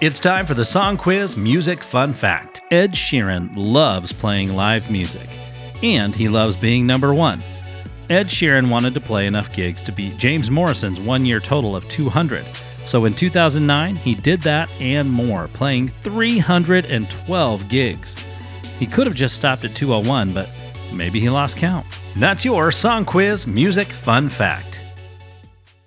It's time for the Song Quiz Music Fun Fact. Ed Sheeran loves playing live music, and he loves being number one. Ed Sheeran wanted to play enough gigs to beat James Morrison's one year total of 200. So in 2009, he did that and more, playing 312 gigs. He could have just stopped at 201, but maybe he lost count. That's your Song Quiz Music Fun Fact.